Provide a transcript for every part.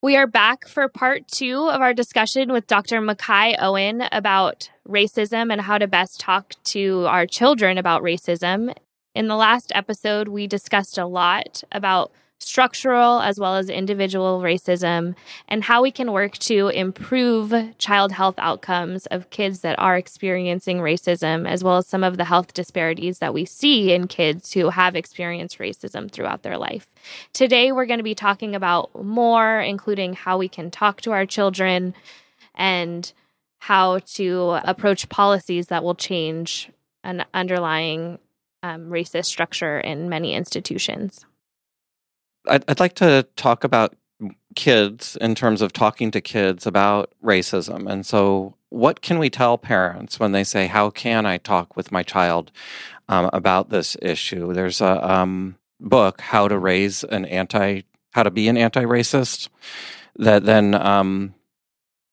We are back for part two of our discussion with Dr. Makai Owen about racism and how to best talk to our children about racism. In the last episode, we discussed a lot about structural as well as individual racism, and how we can work to improve child health outcomes of kids that are experiencing racism, as well as some of the health disparities that we see in kids who have experienced racism throughout their life. Today, we're going to be talking about more, including how we can talk to our children and how to approach policies that will change an underlying um, racist structure in many institutions. I'd, I'd like to talk about kids in terms of talking to kids about racism. And so, what can we tell parents when they say, How can I talk with my child um, about this issue? There's a um, book, How to Raise an Anti, How to Be an Anti Racist, that then um,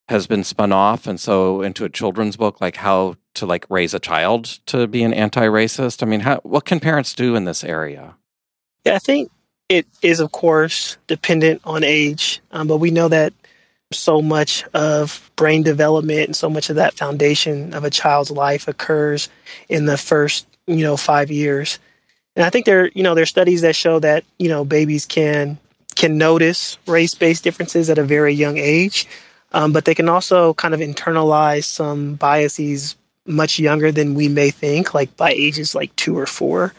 has been spun off and so into a children's book like how to like raise a child to be an anti-racist i mean how, what can parents do in this area yeah i think it is, of course, dependent on age, um, but we know that so much of brain development and so much of that foundation of a child's life occurs in the first, you know, five years. And I think there, you know, there are studies that show that, you know, babies can can notice race-based differences at a very young age, um, but they can also kind of internalize some biases much younger than we may think, like by ages like two or four.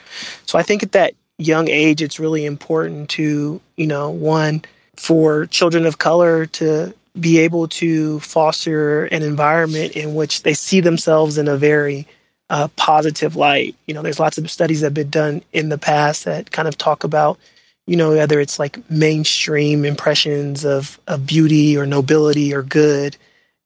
So I think that young age, it's really important to, you know, one, for children of color to be able to foster an environment in which they see themselves in a very uh, positive light. You know, there's lots of studies that have been done in the past that kind of talk about, you know, whether it's like mainstream impressions of, of beauty or nobility or good,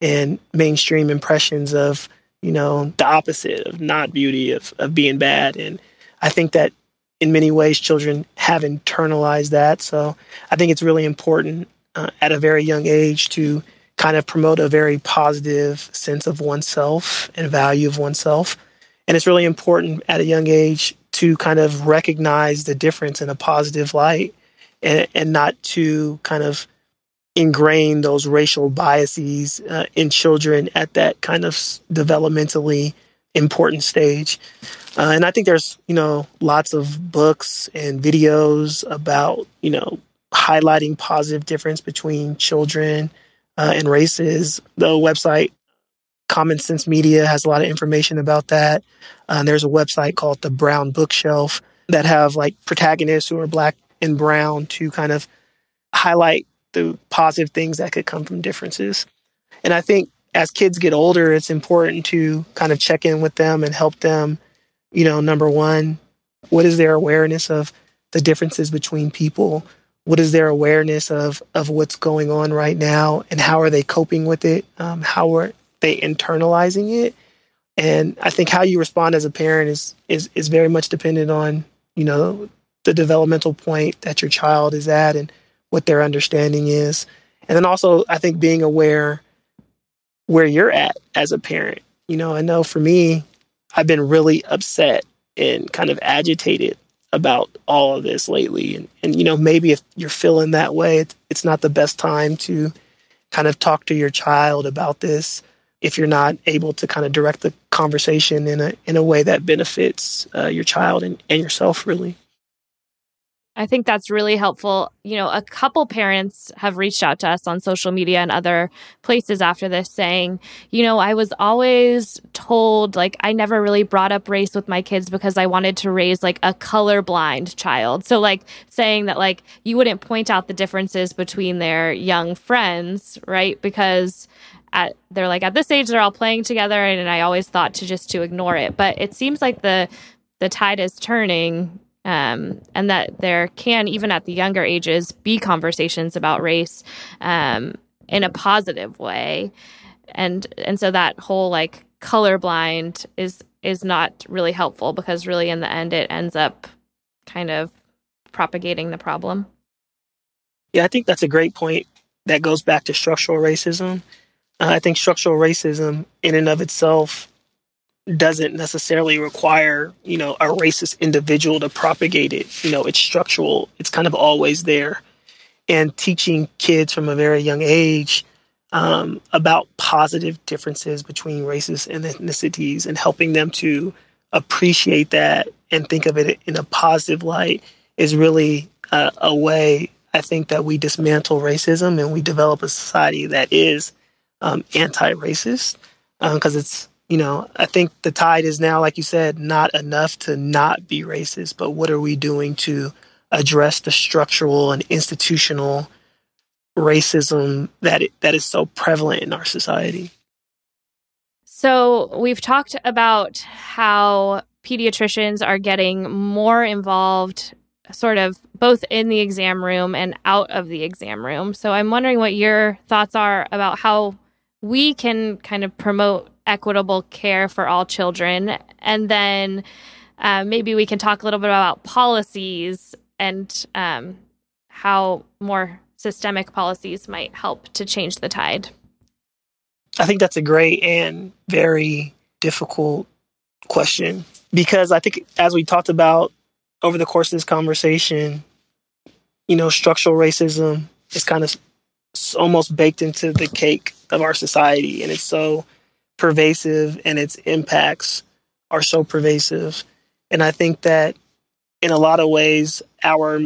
and mainstream impressions of, you know, the opposite of not beauty, of, of being bad. And I think that in many ways, children have internalized that. So I think it's really important uh, at a very young age to kind of promote a very positive sense of oneself and value of oneself. And it's really important at a young age to kind of recognize the difference in a positive light and, and not to kind of ingrain those racial biases uh, in children at that kind of developmentally important stage. Uh, and I think there's, you know, lots of books and videos about, you know, highlighting positive difference between children uh, and races. The website Common Sense Media has a lot of information about that. Uh, there's a website called the Brown Bookshelf that have like protagonists who are black and brown to kind of highlight the positive things that could come from differences. And I think as kids get older, it's important to kind of check in with them and help them, you know, number one, what is their awareness of the differences between people? What is their awareness of, of what's going on right now and how are they coping with it? Um, how are they internalizing it? And I think how you respond as a parent is, is, is very much dependent on, you know, the developmental point that your child is at and what their understanding is. And then also, I think being aware where you're at as a parent. You know, I know for me, I've been really upset and kind of agitated about all of this lately. And, and you know, maybe if you're feeling that way, it's, it's not the best time to kind of talk to your child about this if you're not able to kind of direct the conversation in a in a way that benefits uh, your child and, and yourself really. I think that's really helpful. You know, a couple parents have reached out to us on social media and other places after this saying, you know, I was always told like I never really brought up race with my kids because I wanted to raise like a colorblind child. So like saying that like you wouldn't point out the differences between their young friends, right? Because at they're like at this age they're all playing together and, and I always thought to just to ignore it. But it seems like the the tide is turning um, and that there can, even at the younger ages, be conversations about race um, in a positive way. And and so that whole like colorblind is is not really helpful because really in the end it ends up kind of propagating the problem. Yeah, I think that's a great point that goes back to structural racism. Uh, I think structural racism in and of itself doesn't necessarily require, you know, a racist individual to propagate it. You know, it's structural. It's kind of always there. And teaching kids from a very young age um, about positive differences between races and ethnicities and helping them to appreciate that and think of it in a positive light is really uh, a way I think that we dismantle racism and we develop a society that is um, anti-racist because um, it's you know I think the tide is now like you said not enough to not be racist but what are we doing to address the structural and institutional racism that it, that is so prevalent in our society. So, we've talked about how pediatricians are getting more involved sort of both in the exam room and out of the exam room. So, I'm wondering what your thoughts are about how we can kind of promote equitable care for all children and then uh, maybe we can talk a little bit about policies and um, how more systemic policies might help to change the tide? I think that's a great and very difficult question because I think, as we talked about over the course of this conversation, you know, structural racism is kind of almost baked into the cake of our society, and it's so pervasive, and its impacts are so pervasive. And I think that in a lot of ways, our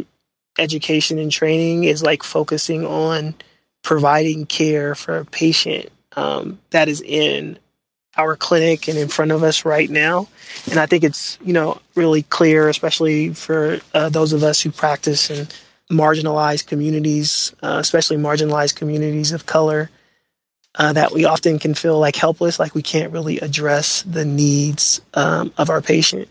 education and training is like focusing on providing care for a patient um, that is in our clinic and in front of us right now. And I think it's, you know, really clear, especially for uh, those of us who practice in marginalized communities, uh, especially marginalized communities of color, uh, that we often can feel like helpless, like we can't really address the needs um, of our patient.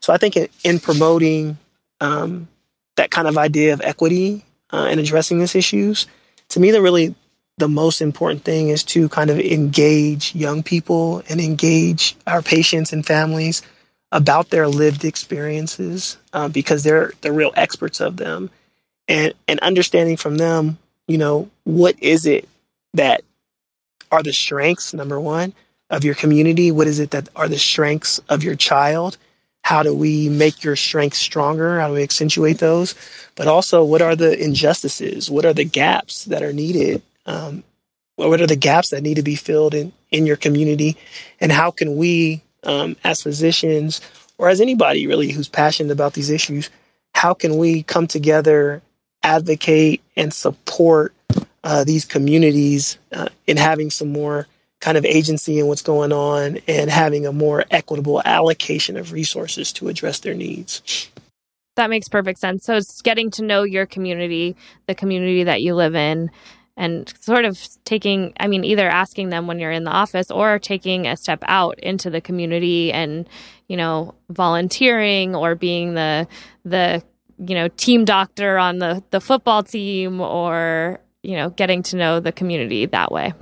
So I think in, in promoting um, that kind of idea of equity uh, and addressing these issues, to me, the really the most important thing is to kind of engage young people and engage our patients and families about their lived experiences uh, because they're the real experts of them, and and understanding from them, you know, what is it that are the strengths number one of your community? What is it that are the strengths of your child? how do we make your strengths stronger? How do we accentuate those? But also, what are the injustices? What are the gaps that are needed? Um, what are the gaps that need to be filled in, in your community? And how can we, um, as physicians, or as anybody really who's passionate about these issues, how can we come together, advocate, and support uh, these communities uh, in having some more kind of agency in what's going on and having a more equitable allocation of resources to address their needs. That makes perfect sense. So it's getting to know your community, the community that you live in, and sort of taking, I mean, either asking them when you're in the office or taking a step out into the community and, you know, volunteering or being the, the, you know, team doctor on the, the football team or, you know, getting to know the community that way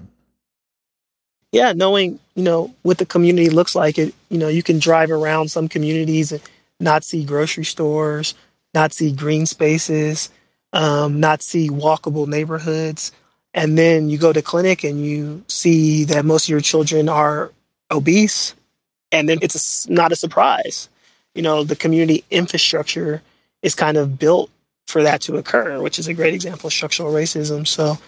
yeah, knowing, you know, what the community looks like, it, you know, you can drive around some communities and not see grocery stores, not see green spaces, um, not see walkable neighborhoods. And then you go to clinic and you see that most of your children are obese. And then it's a, not a surprise. You know, the community infrastructure is kind of built for that to occur, which is a great example of structural racism. So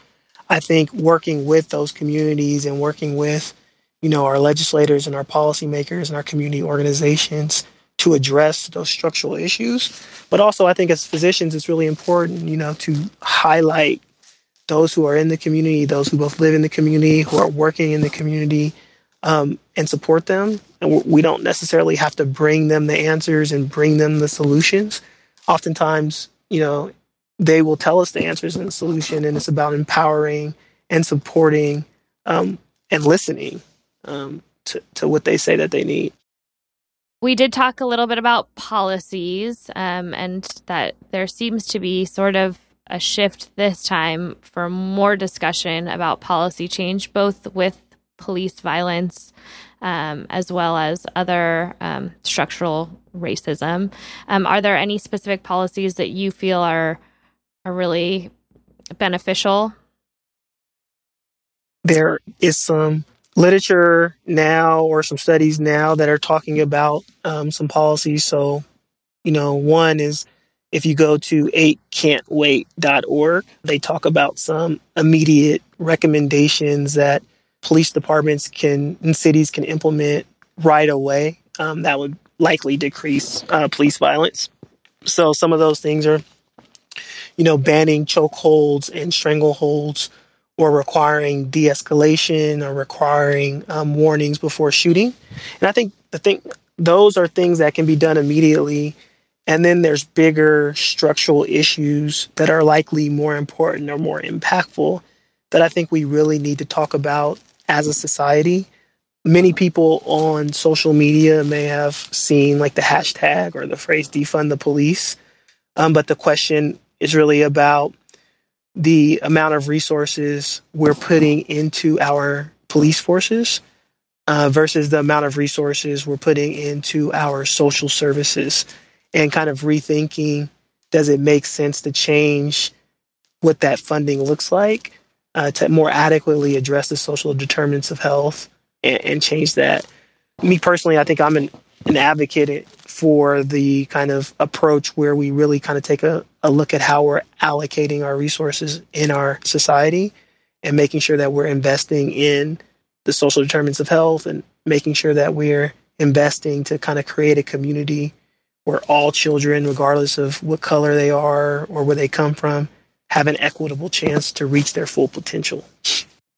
I think working with those communities and working with, you know, our legislators and our policymakers and our community organizations to address those structural issues. But also, I think as physicians, it's really important, you know, to highlight those who are in the community, those who both live in the community, who are working in the community, um, and support them. And we don't necessarily have to bring them the answers and bring them the solutions. Oftentimes, you know, they will tell us the answers and the solution. And it's about empowering and supporting um, and listening um, to, to what they say that they need. We did talk a little bit about policies um, and that there seems to be sort of a shift this time for more discussion about policy change, both with police violence um, as well as other um, structural racism. Um, are there any specific policies that you feel are are really beneficial? There is some literature now or some studies now that are talking about um, some policies. So, you know, one is if you go to 8can'twait.org, they talk about some immediate recommendations that police departments can and cities can implement right away. Um, that would likely decrease uh, police violence. So some of those things are, you know, banning chokeholds and strangleholds, or requiring de-escalation, or requiring um, warnings before shooting. And I think the thing those are things that can be done immediately. And then there's bigger structural issues that are likely more important or more impactful that I think we really need to talk about as a society many people on social media may have seen like the hashtag or the phrase defund the police. Um, but the question is really about the amount of resources we're putting into our police forces uh, versus the amount of resources we're putting into our social services and kind of rethinking does it make sense to change what that funding looks like uh, to more adequately address the social determinants of health and, and change that. Me personally, I think I'm an, an advocate for the kind of approach where we really kind of take a, a look at how we're allocating our resources in our society and making sure that we're investing in the social determinants of health and making sure that we're investing to kind of create a community where all children, regardless of what color they are or where they come from, have an equitable chance to reach their full potential.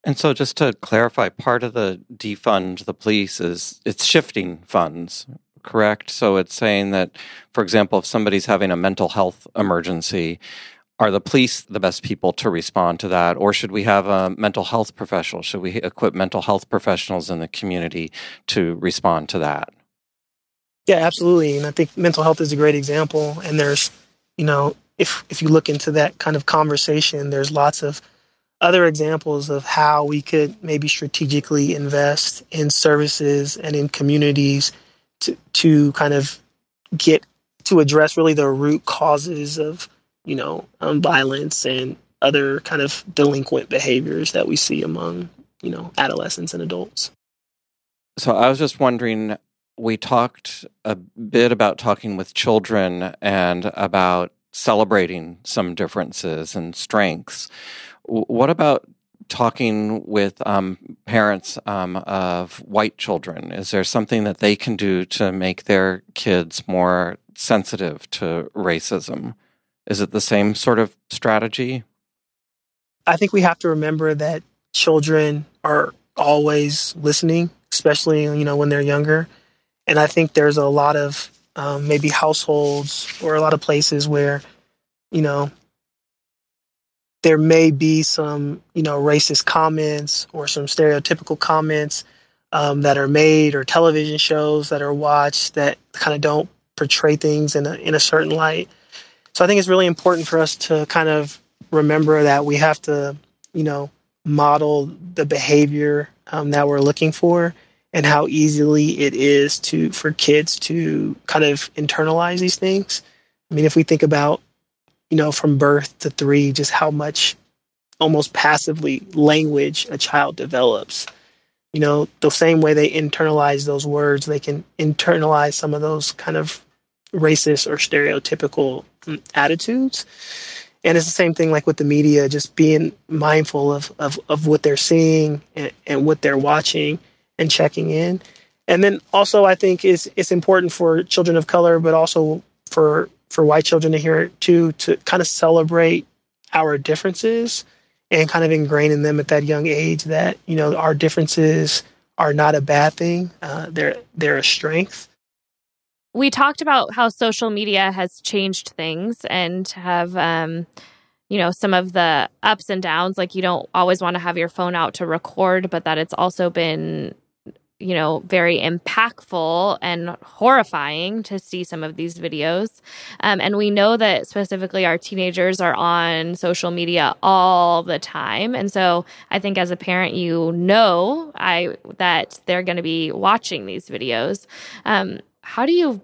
And so, just to clarify, part of the defund the police is it's shifting funds, correct? So it's saying that, for example, if somebody's having a mental health emergency, are the police the best people to respond to that, or should we have a mental health professional? Should we equip mental health professionals in the community to respond to that? Yeah, absolutely. And I think mental health is a great example. And there's, you know, if if you look into that kind of conversation, there's lots of other examples of how we could maybe strategically invest in services and in communities to to kind of get to address really the root causes of you know um, violence and other kind of delinquent behaviors that we see among you know adolescents and adults. So I was just wondering. We talked a bit about talking with children and about celebrating some differences and strengths. What about talking with um, parents um, of white children? Is there something that they can do to make their kids more sensitive to racism? Is it the same sort of strategy? I think we have to remember that children are always listening, especially you know when they're younger. And I think there's a lot of um, maybe households or a lot of places where you know there may be some, you know, racist comments or some stereotypical comments um, that are made or television shows that are watched that kind of don't portray things in a, in a certain light. So I think it's really important for us to kind of remember that we have to, you know, model the behavior um, that we're looking for and how easily it is to for kids to kind of internalize these things. I mean, if we think about you know, from birth to three, just how much almost passively language a child develops. You know, the same way they internalize those words, they can internalize some of those kind of racist or stereotypical mm, attitudes. And it's the same thing like with the media, just being mindful of, of, of what they're seeing and, and what they're watching and checking in. And then also I think it's it's important for children of color, but also for for white children to hear it too, to kind of celebrate our differences and kind of ingrain in them at that young age that, you know, our differences are not a bad thing. Uh, they're, they're a strength. We talked about how social media has changed things and have, um, you know, some of the ups and downs. Like you don't always want to have your phone out to record, but that it's also been you know, very impactful and horrifying to see some of these videos. Um, and we know that specifically our teenagers are on social media all the time. And so I think as a parent, you know I that they're going to be watching these videos. Um, how do you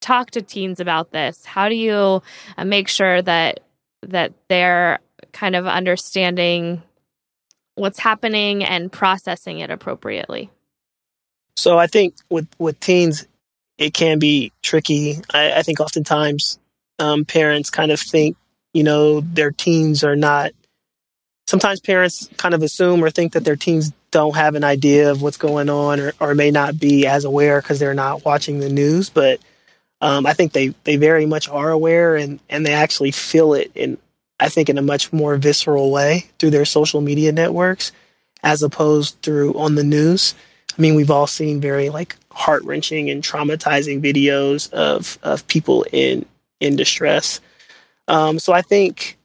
talk to teens about this? How do you uh, make sure that that they're kind of understanding what's happening and processing it appropriately? So I think with with teens, it can be tricky. I, I think oftentimes um, parents kind of think, you know, their teens are not. Sometimes parents kind of assume or think that their teens don't have an idea of what's going on or, or may not be as aware because they're not watching the news. But um, I think they, they very much are aware and, and they actually feel it in, I think, in a much more visceral way through their social media networks as opposed through on the news. I mean, we've all seen very like heart wrenching and traumatizing videos of of people in in distress. Um, so I think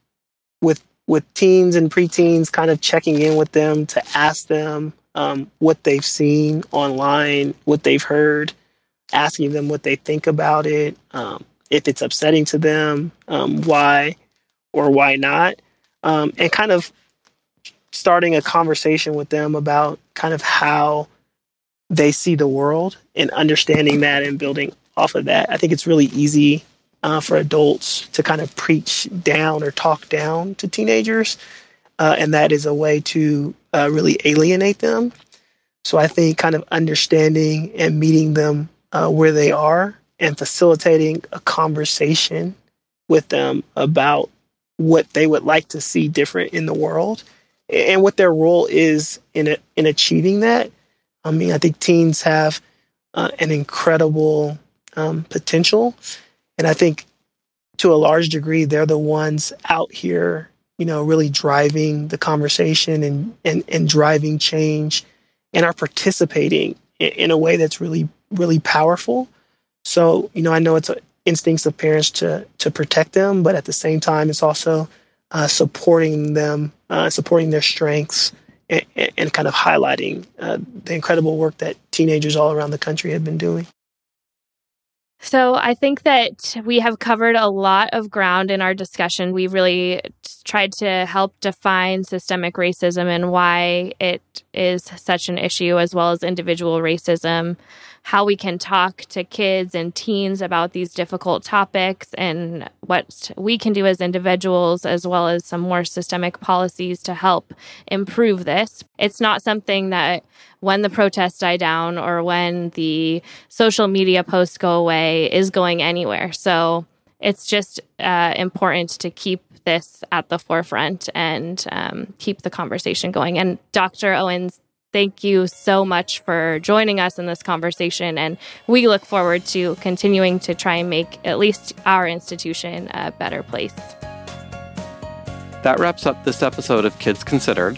with with teens and preteens, kind of checking in with them to ask them um, what they've seen online, what they've heard, asking them what they think about it, um, if it's upsetting to them, um, why or why not, um, and kind of starting a conversation with them about kind of how they see the world and understanding that and building off of that. I think it's really easy uh, for adults to kind of preach down or talk down to teenagers. Uh, and that is a way to uh, really alienate them. So I think kind of understanding and meeting them uh, where they are and facilitating a conversation with them about what they would like to see different in the world and what their role is in a, in achieving that I mean, I think teens have uh, an incredible um, potential. And I think to a large degree, they're the ones out here, you know, really driving the conversation and, and, and driving change and are participating in, in a way that's really, really powerful. So, you know, I know it's instincts of parents to, to protect them, but at the same time, it's also uh, supporting them, uh, supporting their strengths, and, and kind of highlighting uh, the incredible work that teenagers all around the country have been doing. So, I think that we have covered a lot of ground in our discussion. We really tried to help define systemic racism and why it is such an issue, as well as individual racism how we can talk to kids and teens about these difficult topics and what we can do as individuals, as well as some more systemic policies to help improve this. It's not something that when the protests die down or when the social media posts go away is going anywhere. So it's just uh, important to keep this at the forefront and um, keep the conversation going. And Dr. Owens thank you so much for joining us in this conversation. And we look forward to continuing to try and make at least our institution a better place. That wraps up this episode of Kids Considered.